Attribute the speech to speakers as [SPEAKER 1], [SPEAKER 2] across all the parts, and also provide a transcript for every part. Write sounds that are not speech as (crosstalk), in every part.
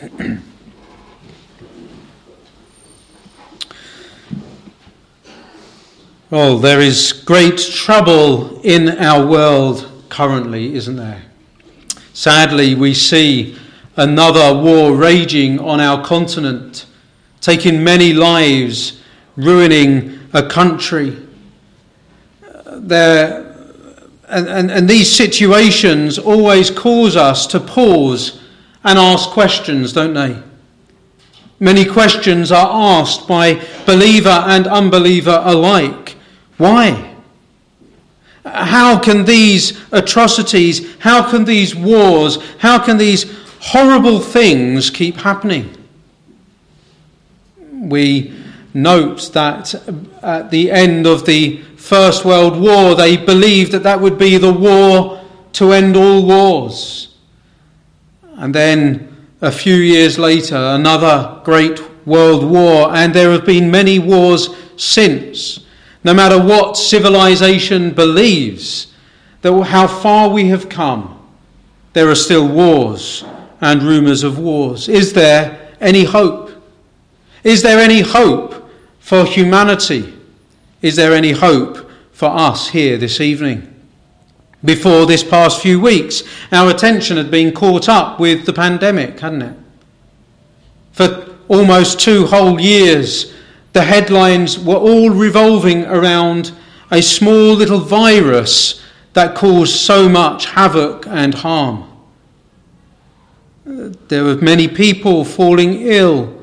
[SPEAKER 1] (clears throat) well, there is great trouble in our world currently, isn't there? Sadly, we see another war raging on our continent, taking many lives, ruining a country. There, and, and, and these situations always cause us to pause and ask questions, don't they? Many questions are asked by believer and unbeliever alike. Why? How can these atrocities, how can these wars, how can these horrible things keep happening? We note that at the end of the First World War, they believed that that would be the war to end all wars. And then a few years later, another great world war, and there have been many wars since. No matter what civilization believes, that how far we have come, there are still wars and rumours of wars. Is there any hope? Is there any hope for humanity? Is there any hope for us here this evening? Before this past few weeks, our attention had been caught up with the pandemic, hadn't it? For almost two whole years, the headlines were all revolving around a small little virus that caused so much havoc and harm. There were many people falling ill,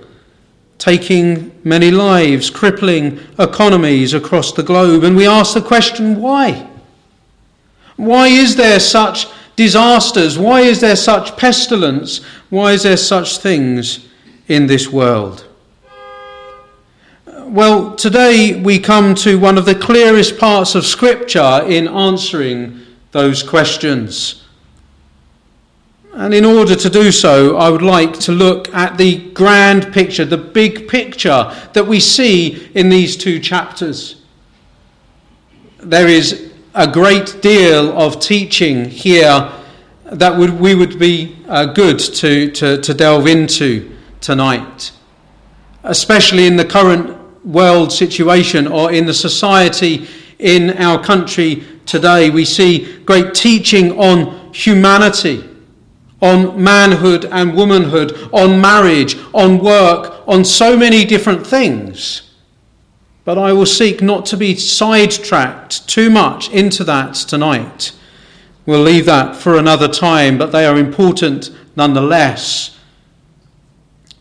[SPEAKER 1] taking many lives, crippling economies across the globe. And we ask the question why? Why is there such disasters? Why is there such pestilence? Why is there such things in this world? Well, today we come to one of the clearest parts of Scripture in answering those questions. And in order to do so, I would like to look at the grand picture, the big picture that we see in these two chapters. There is a great deal of teaching here that would, we would be uh, good to, to, to delve into tonight, especially in the current world situation or in the society in our country today. We see great teaching on humanity, on manhood and womanhood, on marriage, on work, on so many different things. But I will seek not to be sidetracked too much into that tonight. We'll leave that for another time, but they are important nonetheless.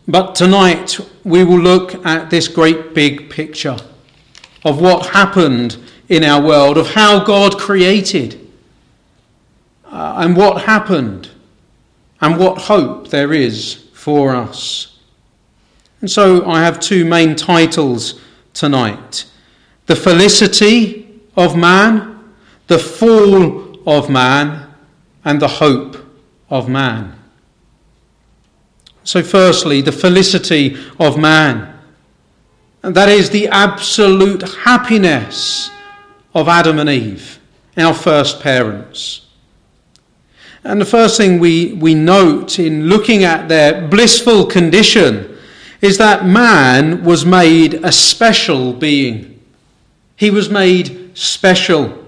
[SPEAKER 1] But tonight we will look at this great big picture of what happened in our world, of how God created, uh, and what happened, and what hope there is for us. And so I have two main titles tonight The Felicity of Man, the Fall of Man, and the Hope of Man. So, firstly, the felicity of man. And that is the absolute happiness of Adam and Eve, our first parents. And the first thing we, we note in looking at their blissful condition is that man was made a special being. He was made special.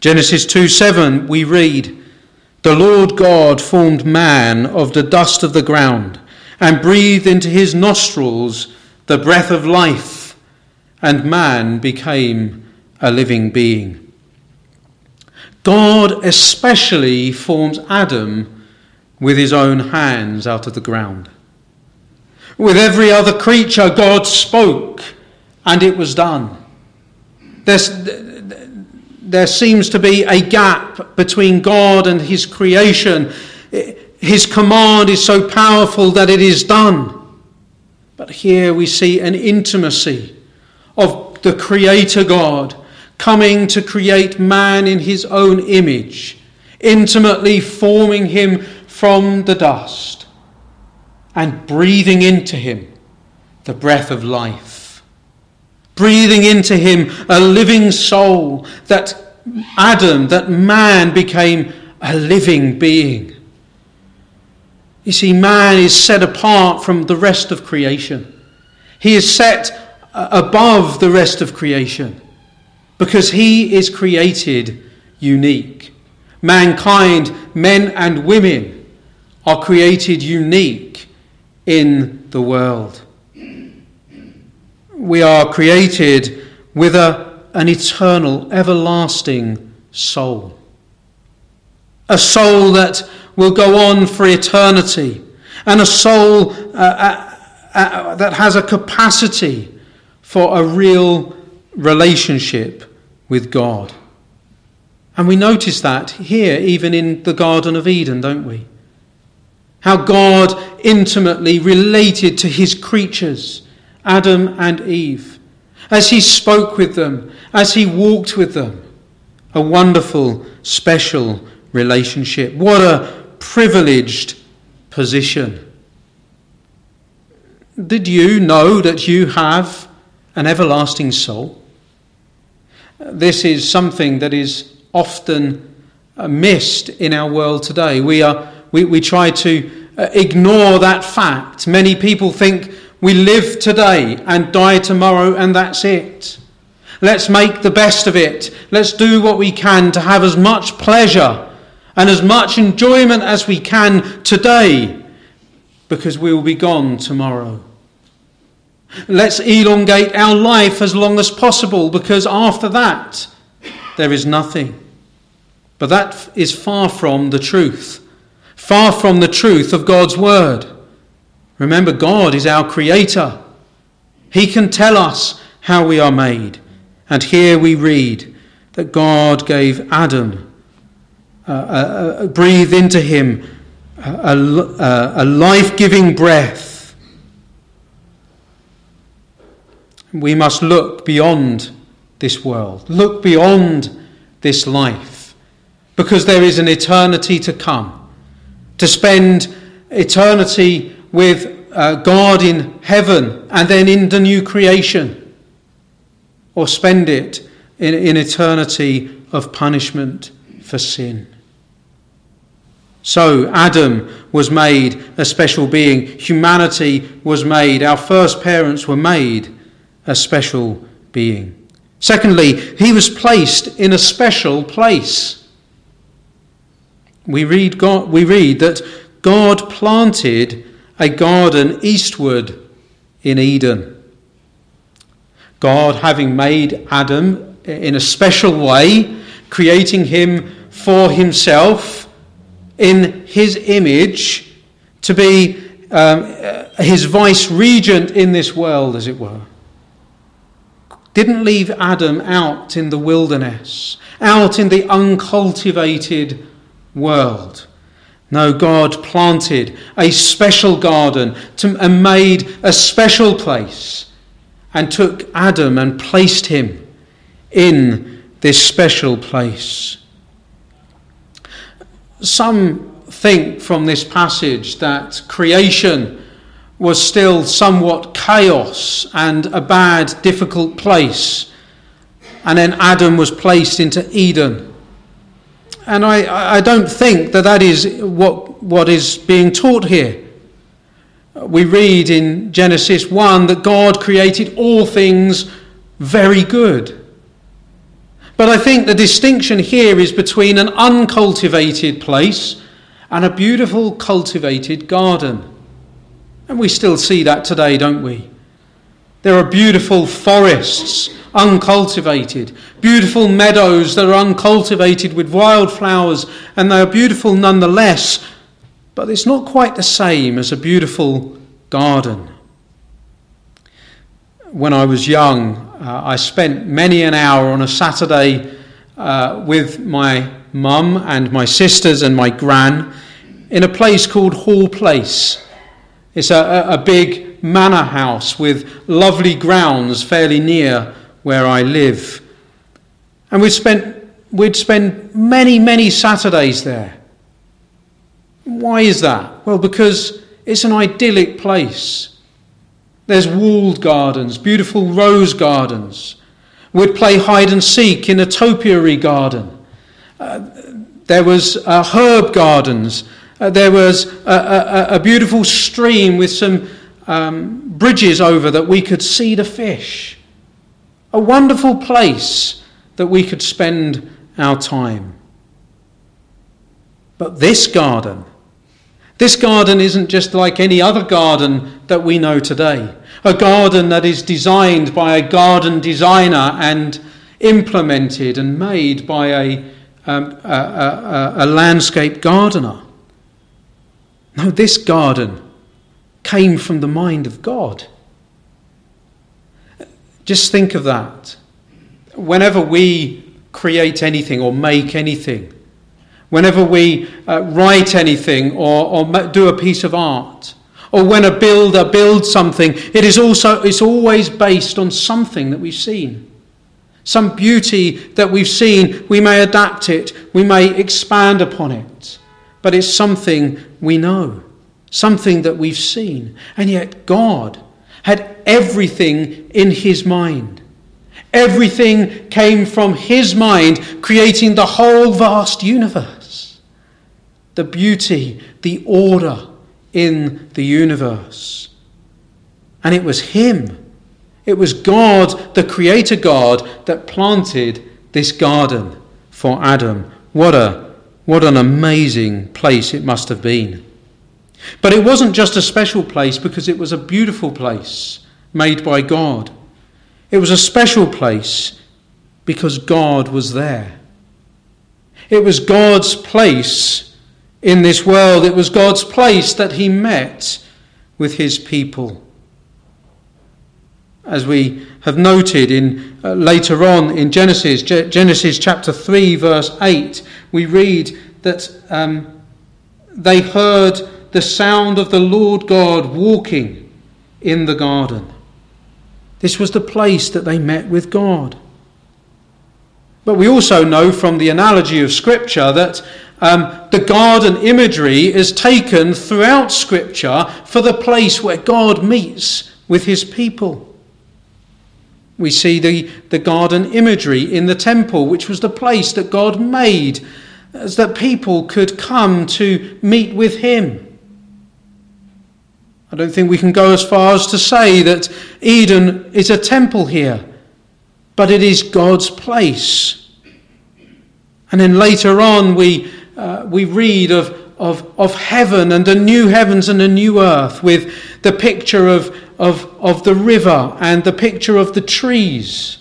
[SPEAKER 1] Genesis 2 7, we read, the Lord God formed man of the dust of the ground and breathed into his nostrils the breath of life, and man became a living being. God especially formed Adam with his own hands out of the ground. With every other creature, God spoke, and it was done. There's, there seems to be a gap between God and his creation. His command is so powerful that it is done. But here we see an intimacy of the Creator God coming to create man in his own image, intimately forming him from the dust and breathing into him the breath of life breathing into him a living soul, that Adam, that man became a living being. You see, man is set apart from the rest of creation. He is set uh, above the rest of creation because he is created unique. Mankind, men and women, are created unique in the world. We are created with a, an eternal, everlasting soul. A soul that will go on for eternity, and a soul uh, uh, uh, that has a capacity for a real relationship with God. And we notice that here, even in the Garden of Eden, don't we? How God intimately related to his creatures, Adam and Eve, as he spoke with them, as he walked with them. A wonderful, special relationship. What a privileged position. Did you know that you have an everlasting soul? This is something that is often uh, missed in our world today. We, are, we, we try to uh, ignore that fact. Many people think we live today and die tomorrow, and that's it. Let's make the best of it. Let's do what we can to have as much pleasure and as much enjoyment as we can today, because we will be gone tomorrow. Let's elongate our life as long as possible because after that there is nothing. But that is far from the truth, far from the truth of God's word. Remember, God is our creator. He can tell us how we are made. And here we read that God gave Adam, uh, uh, uh into him a, a, a life giving breath We must look beyond this world, look beyond this life, because there is an eternity to come. To spend eternity with uh, God in heaven and then in the new creation, or spend it in, in eternity of punishment for sin. So, Adam was made a special being. Humanity was made. Our first parents were made a special being. Secondly, he was placed in a special place. We read, God, we read that God planted a garden eastward in Eden. God, having made Adam in a special way, creating him for himself in his image to be um, his vice regent in this world, as it were didn't leave Adam out in the wilderness, out in the uncultivated world. No, God planted a special garden to, and made a special place and took Adam and placed him in this special place. Some think from this passage that creation was still somewhat chaos and a bad, difficult place. And then Adam was placed into Eden. And I, I don't think that that is what, what is being taught here. We read in Genesis 1 that God created all things very good. But I think the distinction here is between an uncultivated place and a beautiful cultivated garden. And we still see that today, don't we? There are beautiful forests, uncultivated, beautiful meadows that are uncultivated with wildflowers, and they are beautiful nonetheless, but it's not quite the same as a beautiful garden. When I was young, uh, I spent many an hour on a Saturday uh, with my mum and my sisters and my gran in a place called Hall Place. It's a, a big manor house with lovely grounds fairly near where I live. And we'd, spent, we'd spend many, many Saturdays there. Why is that? Well, because it's an idyllic place. There's walled gardens, beautiful rose gardens. We'd play hide and seek in a topiary garden. Uh, there was uh, herb gardens Uh, there was a, a, a, beautiful stream with some um, bridges over that we could see the fish. A wonderful place that we could spend our time. But this garden, this garden isn't just like any other garden that we know today. A garden that is designed by a garden designer and implemented and made by a, um, a, a, a landscape gardener. No, this garden came from the mind of God. Just think of that. Whenever we create anything or make anything, whenever we uh, write anything or, or do a piece of art, or when a builder builds something, it is also it's always based on something that we've seen. Some beauty that we've seen, we may adapt it, we may expand upon it, but it's something we know, something that we've seen. And yet God had everything in his mind. Everything came from his mind, creating the whole vast universe. The beauty, the order in the universe. And it was him, it was God, the Creator God, that planted this garden for Adam. What, a, what an amazing place it must have been. But it wasn't just a special place because it was a beautiful place made by God. It was a special place because God was there. It was God's place in this world. It was God's place that He met with His people. As we have noted in uh, later on in Genesis, Ge- Genesis chapter 3, verse 8, we read that um, they heard the sound of the Lord God walking in the garden. This was the place that they met with God. But we also know from the analogy of Scripture that um, the garden imagery is taken throughout Scripture for the place where God meets with his people. We see the, the garden imagery in the temple, which was the place that God made so that people could come to meet with him. I don't think we can go as far as to say that Eden is a temple here, but it is God's place. And then later on, we, uh, we read of, of, of heaven and a new heavens and a new earth with the picture of, of, of the river and the picture of the trees.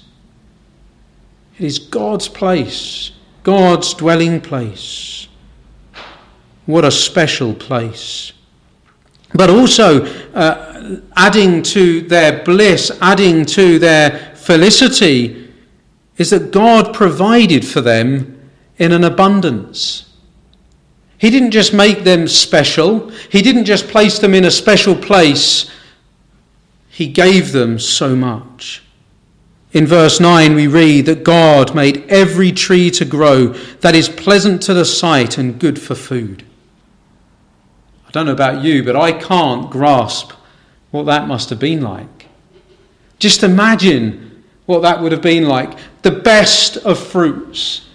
[SPEAKER 1] It is God's place, God's dwelling place. What a special place but also uh, adding to their bliss, adding to their felicity, is that God provided for them in an abundance. He didn't just make them special, He didn't just place them in a special place, He gave them so much. In verse 9, we read that God made every tree to grow that is pleasant to the sight and good for food. I don't know about you, but I can't grasp what that must have been like. Just imagine what that would have been like. The best of fruits.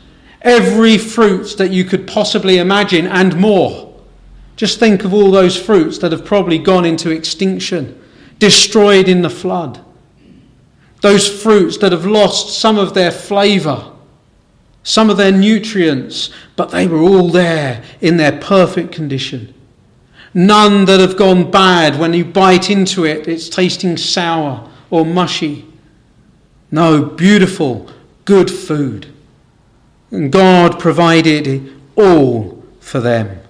[SPEAKER 1] Every fruit that you could possibly imagine and more. Just think of all those fruits that have probably gone into extinction, destroyed in the flood. Those fruits that have lost some of their flavour, some of their nutrients, but they were all there in their perfect condition. None that have gone bad. When you bite into it, it's tasting sour or mushy. No, beautiful, good food. And God provided all for them.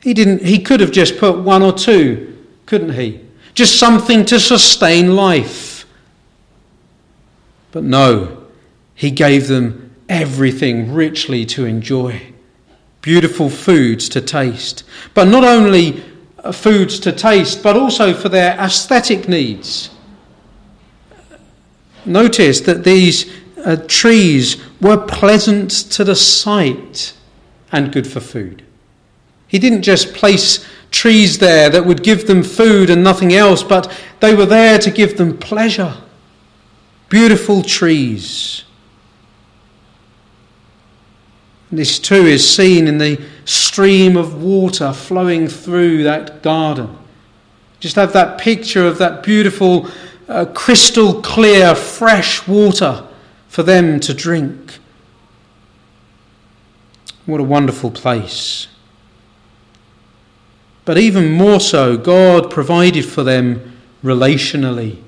[SPEAKER 1] He didn't he could have just put one or two, couldn't he? Just something to sustain life. But no, he gave them everything richly to enjoy beautiful foods to taste. But not only uh, foods to taste, but also for their aesthetic needs. Notice that these uh, trees were pleasant to the sight and good for food. He didn't just place trees there that would give them food and nothing else, but they were there to give them pleasure. Beautiful trees. This too is seen in the stream of water flowing through that garden. Just have that picture of that beautiful, uh, crystal clear, fresh water for them to drink. What a wonderful place. But even more so, God provided for them relationally.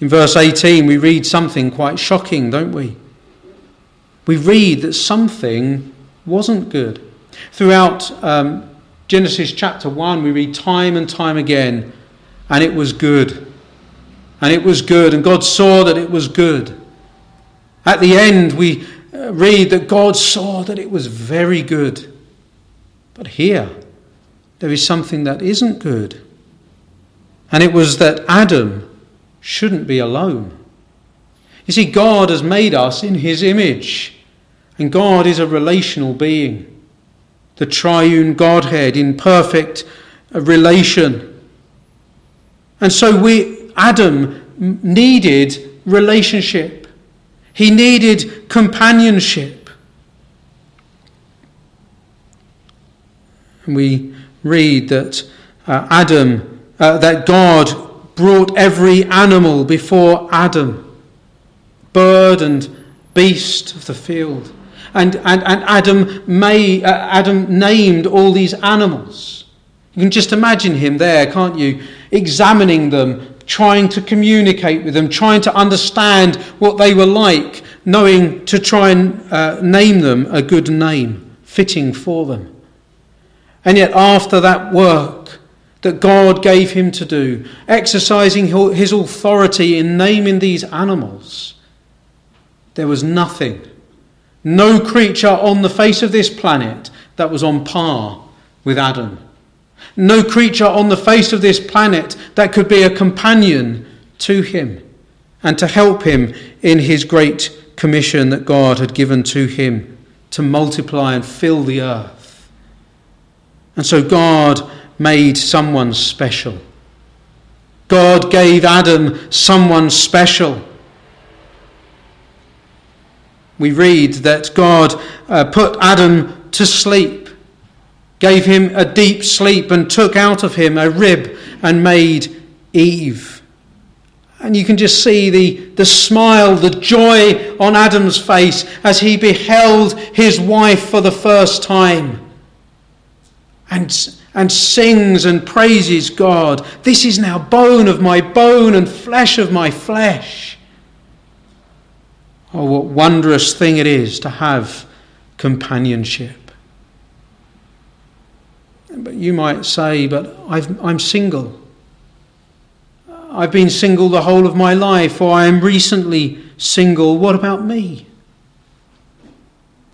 [SPEAKER 1] In verse 18, we read something quite shocking, don't we? We read that something wasn't good. Throughout um, Genesis chapter 1, we read time and time again, and it was good. And it was good, and God saw that it was good. At the end, we uh, read that God saw that it was very good. But here, there is something that isn't good. And it was that Adam shouldn't be alone. You see, God has made us in his image, and God is a relational being, the triune Godhead in perfect relation. And so we Adam needed relationship. He needed companionship. And we read that uh, Adam, uh, that God brought every animal before Adam, bird and beast of the field. And, and, and Adam, may, uh, Adam named all these animals. You can just imagine him there, can't you? Examining them, trying to communicate with them, trying to understand what they were like, knowing to try and uh, name them a good name, fitting for them. And yet, after that work that God gave him to do, exercising his authority in naming these animals, there was nothing, no creature on the face of this planet that was on par with Adam. No creature on the face of this planet that could be a companion to him and to help him in his great commission that God had given to him to multiply and fill the earth. And so God made someone special. God gave Adam someone special. We read that God uh, put Adam to sleep, gave him a deep sleep, and took out of him a rib and made Eve. And you can just see the, the smile, the joy on Adam's face as he beheld his wife for the first time and, and sings and praises God. This is now bone of my bone and flesh of my flesh. Oh, what wondrous thing it is to have companionship. But you might say, but i am single. I've been single the whole of my life, or I am recently single. What about me?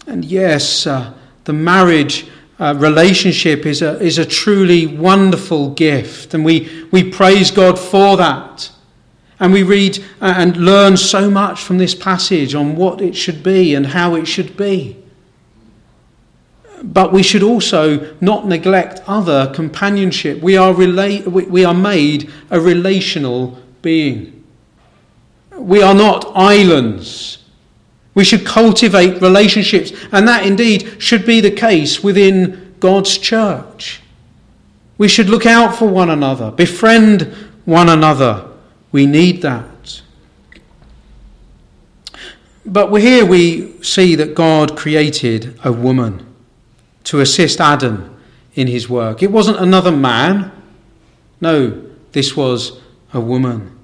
[SPEAKER 1] And yes, uh, the marriage uh, relationship is a, is a truly wonderful gift, and we, we praise God for that. And we read uh, and learn so much from this passage on what it should be and how it should be. But we should also not neglect other companionship. We are, we are made a relational being. We are not islands we should cultivate relationships, and that indeed should be the case within God's church. We should look out for one another, befriend one another. We need that. But here we see that God created a woman to assist Adam in his work. It wasn't another man. No, this was a woman.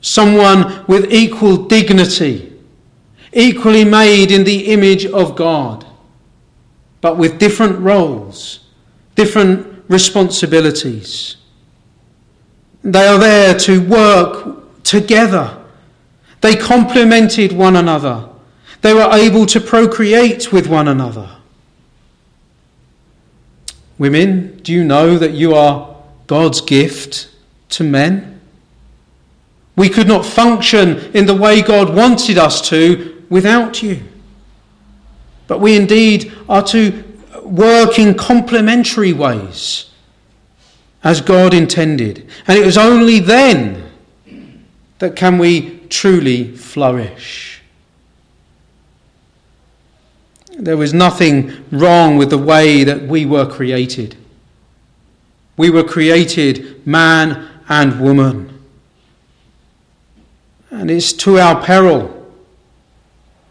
[SPEAKER 1] Someone with equal dignity equally made in the image of God, but with different roles, different responsibilities. They are there to work together. They complemented one another. They were able to procreate with one another. Women, do you know that you are God's gift to men? We could not function in the way God wanted us to without you. But we indeed are to work in complementary ways as God intended. And it was only then that can we truly flourish. There was nothing wrong with the way that we were created. We were created man and woman. And it's to our peril,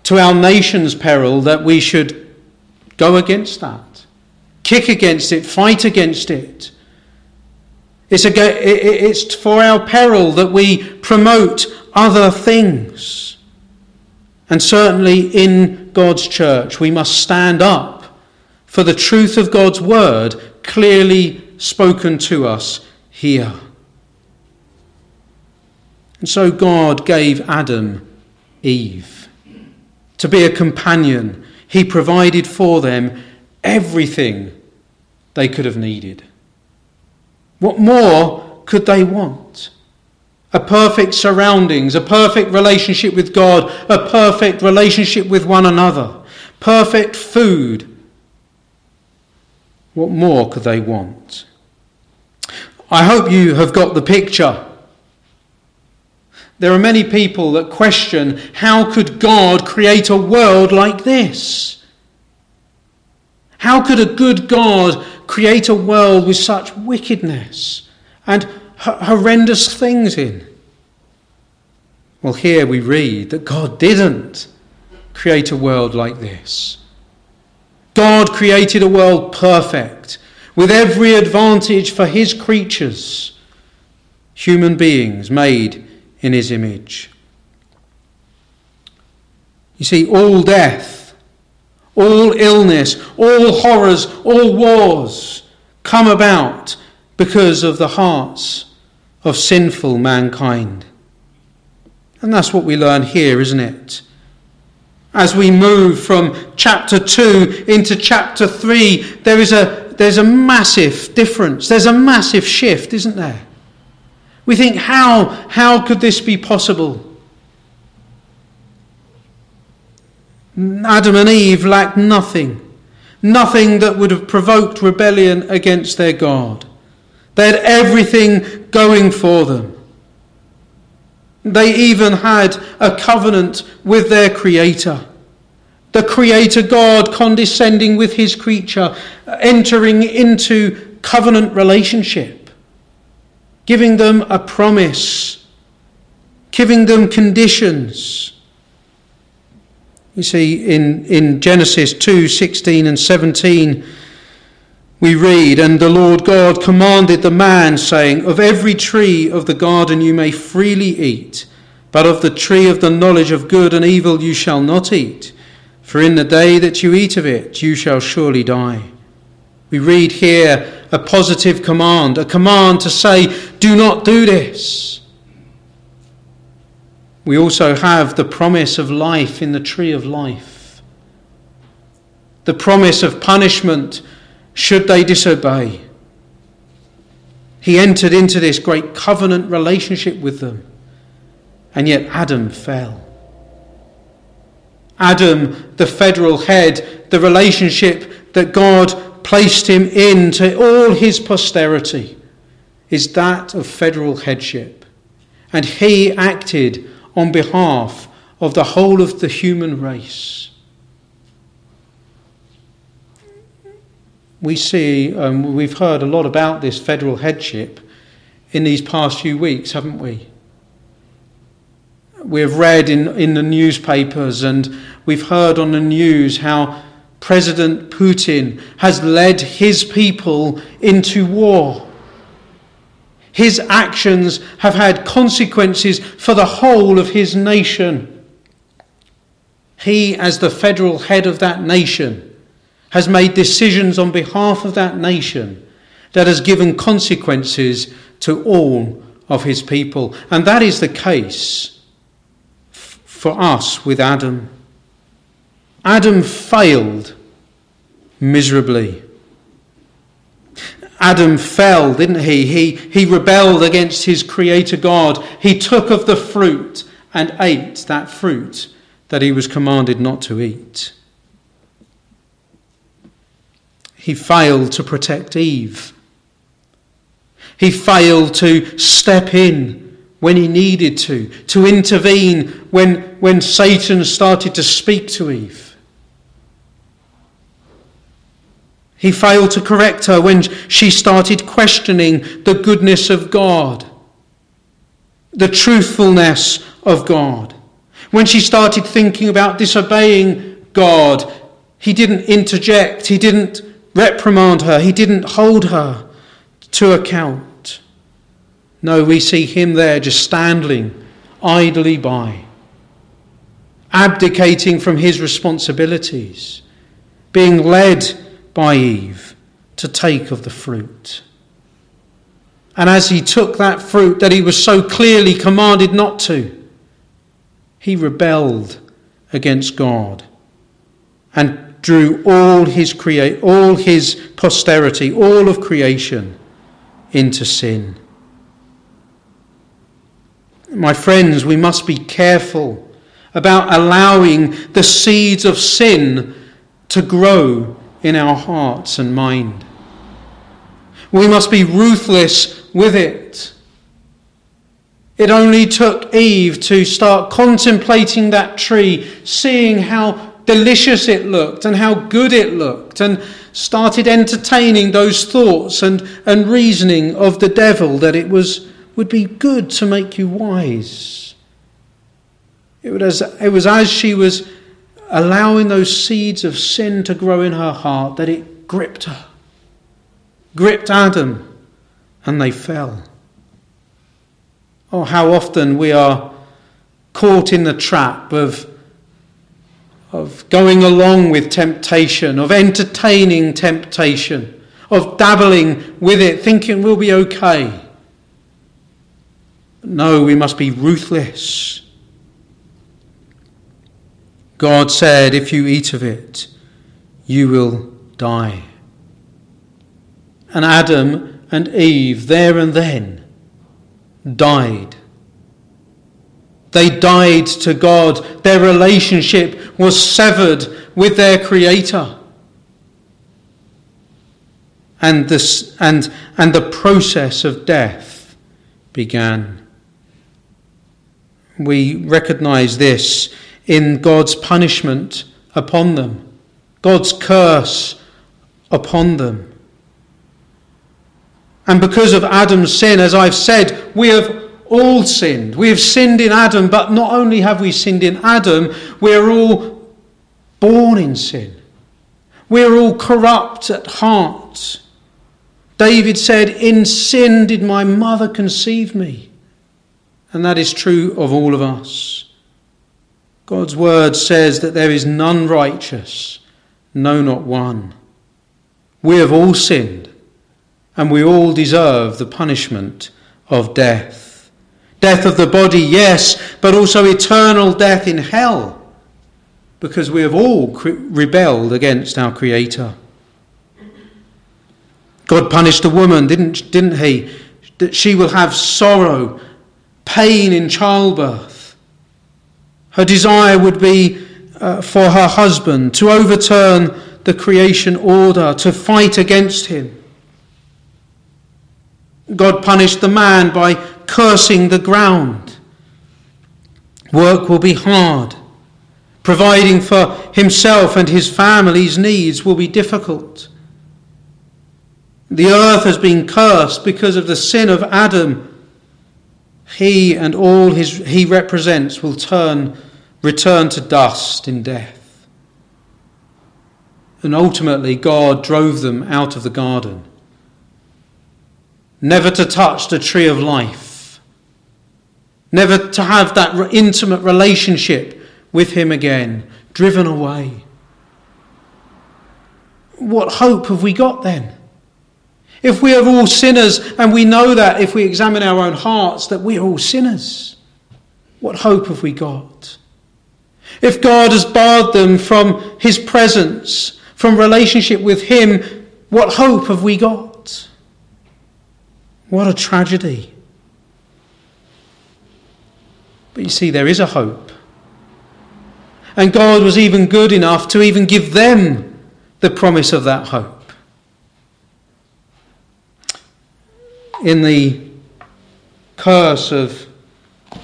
[SPEAKER 1] to our nation's peril, that we should go against that, kick against it, fight against it. It's, a, it's for our peril that we promote other things. And certainly in God's church, we must stand up for the truth of God's word clearly spoken to us here. And so God gave Adam Eve to be a companion. He provided for them everything they could have needed. What more could they want? A perfect surroundings, a perfect relationship with God, a perfect relationship with one another, perfect food. What more could they want? I hope you have got the picture. There are many people that question how could God create a world like this? How could a good God create a world with such wickedness and horrendous things in? Well, here we read that God didn't create a world like this. God created a world perfect, with every advantage for his creatures, human beings made in his image. You see, all death, all illness, all horrors, all wars come about because of the hearts of sinful mankind. And that's what we learn here, isn't it? As we move from chapter 2 into chapter 3, there is a, there's a massive difference. There's a massive shift, isn't there? We think, how, how could this be possible? Adam and Eve lacked nothing, nothing that would have provoked rebellion against their God. They had everything going for them. They even had a covenant with their Creator. The Creator God condescending with His creature, entering into covenant relationship, giving them a promise, giving them conditions. You see, in, in Genesis 2 16 and 17, we read, And the Lord God commanded the man, saying, Of every tree of the garden you may freely eat, but of the tree of the knowledge of good and evil you shall not eat, for in the day that you eat of it you shall surely die. We read here a positive command, a command to say, Do not do this. We also have the promise of life in the tree of life, the promise of punishment should they disobey. He entered into this great covenant relationship with them, and yet Adam fell. Adam, the federal head, the relationship that God placed him in to all his posterity, is that of federal headship. And he acted on behalf of the whole of the human race. we see, um, we've heard a lot about this federal headship in these past few weeks, haven't we? We've read in, in the newspapers and we've heard on the news how President Putin has led his people into war. His actions have had consequences for the whole of his nation. He, as the federal head of that nation, has made decisions on behalf of that nation that has given consequences to all of his people. And that is the case f- for us with Adam. Adam failed miserably. Adam fell, didn't he? He, he rebelled against his creator God. He took of the fruit and ate that fruit that he was commanded not to eat. He failed to protect Eve. He failed to step in when he needed to, to intervene when, when Satan started to speak to Eve. He failed to correct her when she started questioning the goodness of God, the truthfulness of God. When she started thinking about disobeying God, he didn't interject, he didn't reprimand her, he didn't hold her to account. No, we see him there just standing idly by, abdicating from his responsibilities, being led by Eve to take of the fruit. And as he took that fruit that he was so clearly commanded not to, he rebelled against God and drew all his create all his posterity, all of creation into sin. My friends, we must be careful about allowing the seeds of sin to grow in our hearts and mind. We must be ruthless with it. It only took Eve to start contemplating that tree, seeing how delicious it looked and how good it looked, and started entertaining those thoughts and, and reasoning of the devil that it was, would be good to make you wise. It was, it was as she was allowing those seeds of sin to grow in her heart that it gripped her, gripped Adam, and they fell. Oh, how often we are caught in the trap of, of going along with temptation, of entertaining temptation, of dabbling with it, thinking we'll be okay. No, we must be ruthless God said, If you eat of it, you will die. And Adam and Eve, there and then, died. They died to God. Their relationship was severed with their Creator. And, this, and, and the process of death began. We recognize this in God's punishment upon them, God's curse upon them. And because of Adam's sin, as I've said, we have all sinned. We have sinned in Adam, but not only have we sinned in Adam, we are all born in sin. We are all corrupt at heart. David said, In sin did my mother conceive me. And that is true of all of us. God's word says that there is none righteous, no, not one. We have all sinned, and we all deserve the punishment of death. Death of the body, yes, but also eternal death in hell, because we have all rebelled against our Creator. God punished the woman, didn't, didn't he? That she will have sorrow, pain in childbirth. Her desire would be uh, for her husband to overturn the creation order, to fight against him. God punished the man by cursing the ground. Work will be hard. Providing for himself and his family's needs will be difficult. The earth has been cursed because of the sin of Adam. He and all his, he represents will turn return to dust in death. And ultimately, God drove them out of the garden, never to touch the tree of life, never to have that intimate relationship with Him again, driven away. What hope have we got then? If we are all sinners, and we know that if we examine our own hearts, that we are all sinners, what hope have we got? If God has barred them from His presence, from relationship with Him, what hope have we got? What a tragedy. But you see, there is a hope. And God was even good enough to even give them the promise of that hope. In the curse of,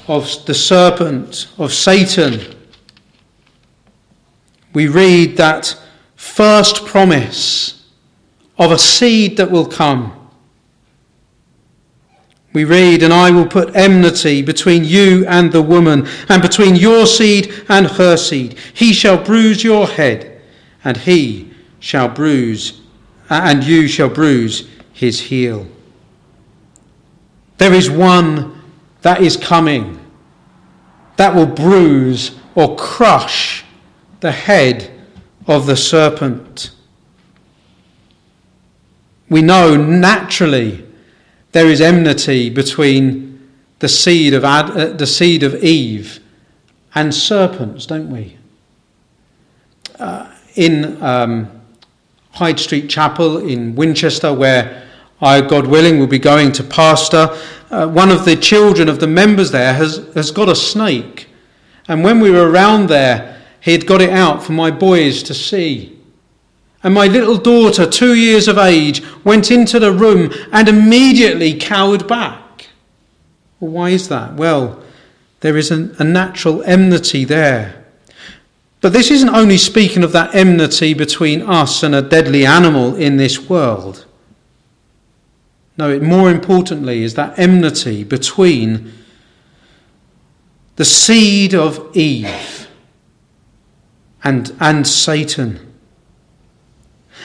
[SPEAKER 1] of the serpent, of Satan, we read that first promise of a seed that will come. We read, And I will put enmity between you and the woman, and between your seed and her seed. He shall bruise your head, and he shall bruise, and you shall bruise his heel. There is one that is coming that will bruise or crush the head of the serpent. We know naturally there is enmity between the seed of, Ad, uh, the seed of Eve and serpents, don't we? Uh, in um, Hyde Street Chapel in Winchester, where I, God willing, will be going to pastor, uh, one of the children of the members there has, has got a snake. And when we were around there, he had got it out for my boys to see. And my little daughter, two years of age, went into the room and immediately cowered back. Well, why is that? Well, there is a, a natural enmity there. But this isn't only speaking of that enmity between us and a deadly animal in this world. No, it more importantly is that enmity between the seed of Eve and, and Satan.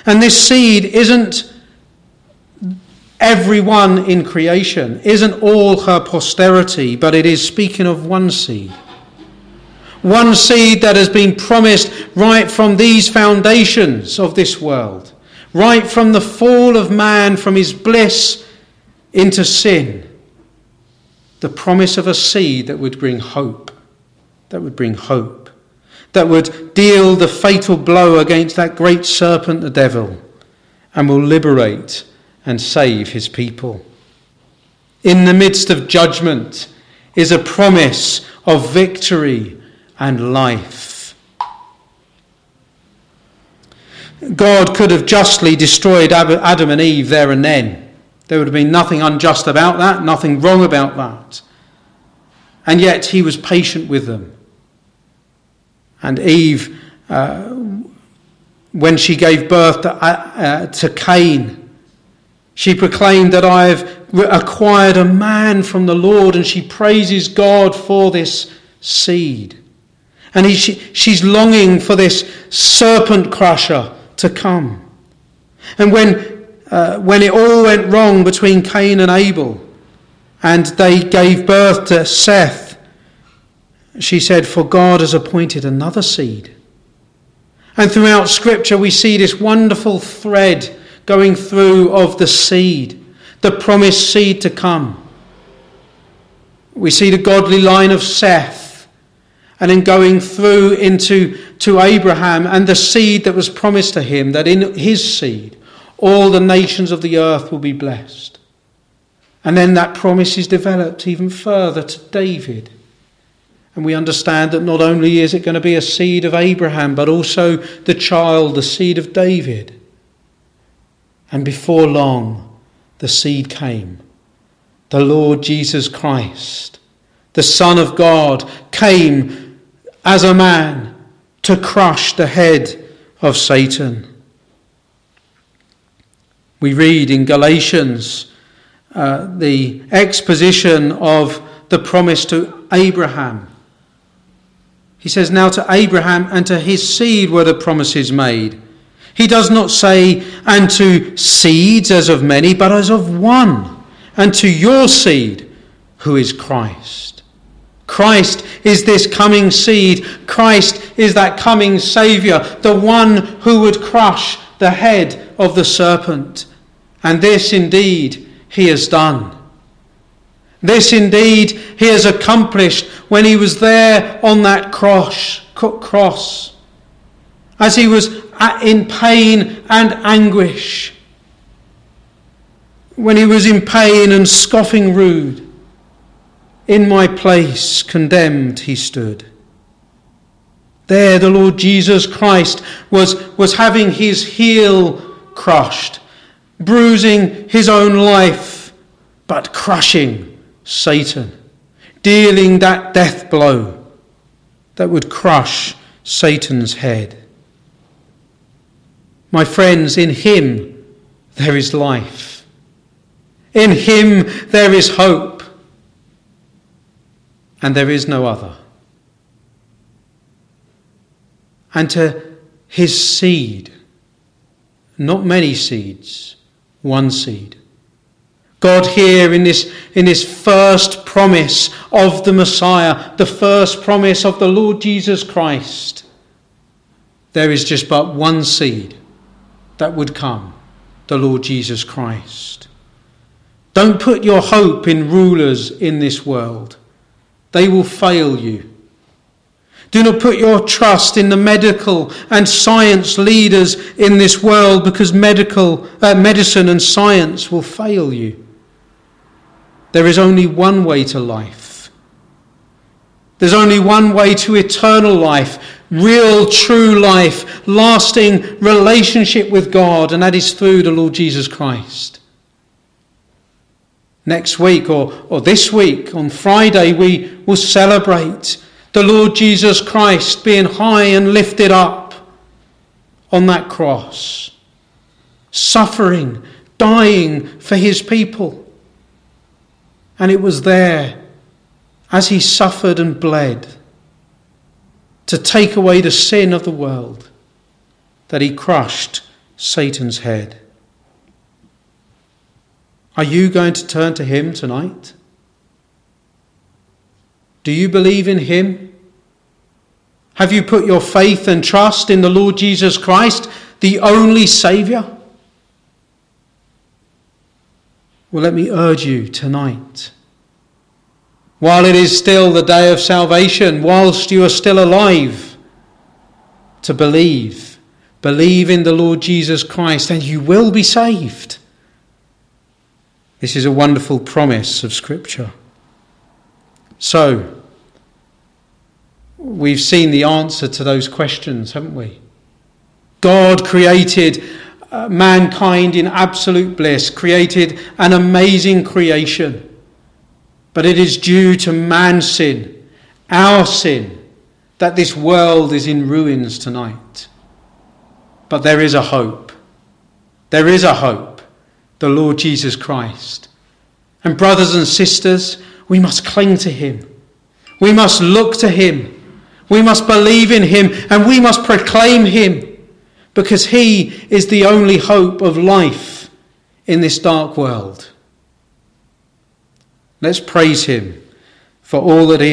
[SPEAKER 1] And this seed isn't everyone in creation, isn't all her posterity, but it is speaking of one seed. One seed that has been promised right from these foundations of this world, right from the fall of man, from his bliss into sin. The promise of a seed that would bring hope, that would bring hope that would deal the fatal blow against that great serpent, the devil, and will liberate and save his people. In the midst of judgment is a promise of victory and life. God could have justly destroyed Adam and Eve there and then. There would have been nothing unjust about that, nothing wrong about that. And yet he was patient with them and Eve, uh, when she gave birth to, uh, to Cain, she proclaimed that I have acquired a man from the Lord, and she praises God for this seed. And he, she, she's longing for this serpent crusher to come. And when, uh, when it all went wrong between Cain and Abel, and they gave birth to Seth, she said, For God has appointed another seed. And throughout Scripture, we see this wonderful thread going through of the seed, the promised seed to come. We see the godly line of Seth, and then going through into to Abraham and the seed that was promised to him, that in his seed all the nations of the earth will be blessed. And then that promise is developed even further to David and we understand that not only is it going to be a seed of Abraham, but also the child, the seed of David. And before long, the seed came. The Lord Jesus Christ, the Son of God, came as a man to crush the head of Satan. We read in Galatians uh, the exposition of the promise to Abraham he says, Now to Abraham and to his seed were the promises made. He does not say, and to seeds as of many, but as of one, and to your seed, who is Christ. Christ is this coming seed. Christ is that coming Saviour, the one who would crush the head of the serpent. And this indeed he has done. This indeed he has accomplished when he was there on that cross, cross as he was in pain and anguish, when he was in pain and scoffing rude. In my place, condemned, he stood. There, the Lord Jesus Christ was, was having his heel crushed, bruising his own life, but crushing Satan, dealing that death blow that would crush Satan's head. My friends, in him there is life. In him there is hope. And there is no other. And to his seed, not many seeds, one seed. God here in this, in this first promise of the Messiah, the first promise of the Lord Jesus Christ, there is just but one seed that would come, the Lord Jesus Christ. Don't put your hope in rulers in this world. They will fail you. Do not put your trust in the medical and science leaders in this world because medical, uh, medicine and science will fail you. There is only one way to life. There's only one way to eternal life, real, true life, lasting relationship with God, and that is through the Lord Jesus Christ. Next week or, or this week, on Friday, we will celebrate the Lord Jesus Christ being high and lifted up on that cross, suffering, dying for his people. And it was there, as he suffered and bled, to take away the sin of the world, that he crushed Satan's head. Are you going to turn to him tonight? Do you believe in him? Have you put your faith and trust in the Lord Jesus Christ, the only Saviour? Well, let me urge you tonight. While it is still the day of salvation, whilst you are still alive, to believe. Believe in the Lord Jesus Christ and you will be saved. This is a wonderful promise of Scripture. So, we've seen the answer to those questions, haven't we? God created uh, mankind in absolute bliss, created an amazing creation. But it is due to man's sin, our sin, that this world is in ruins tonight. But there is a hope. There is a hope. The Lord Jesus Christ. And brothers and sisters, we must cling to him. We must look to him. We must believe in him and we must proclaim him because he is the only hope of life in this dark world. Let's praise him for all that he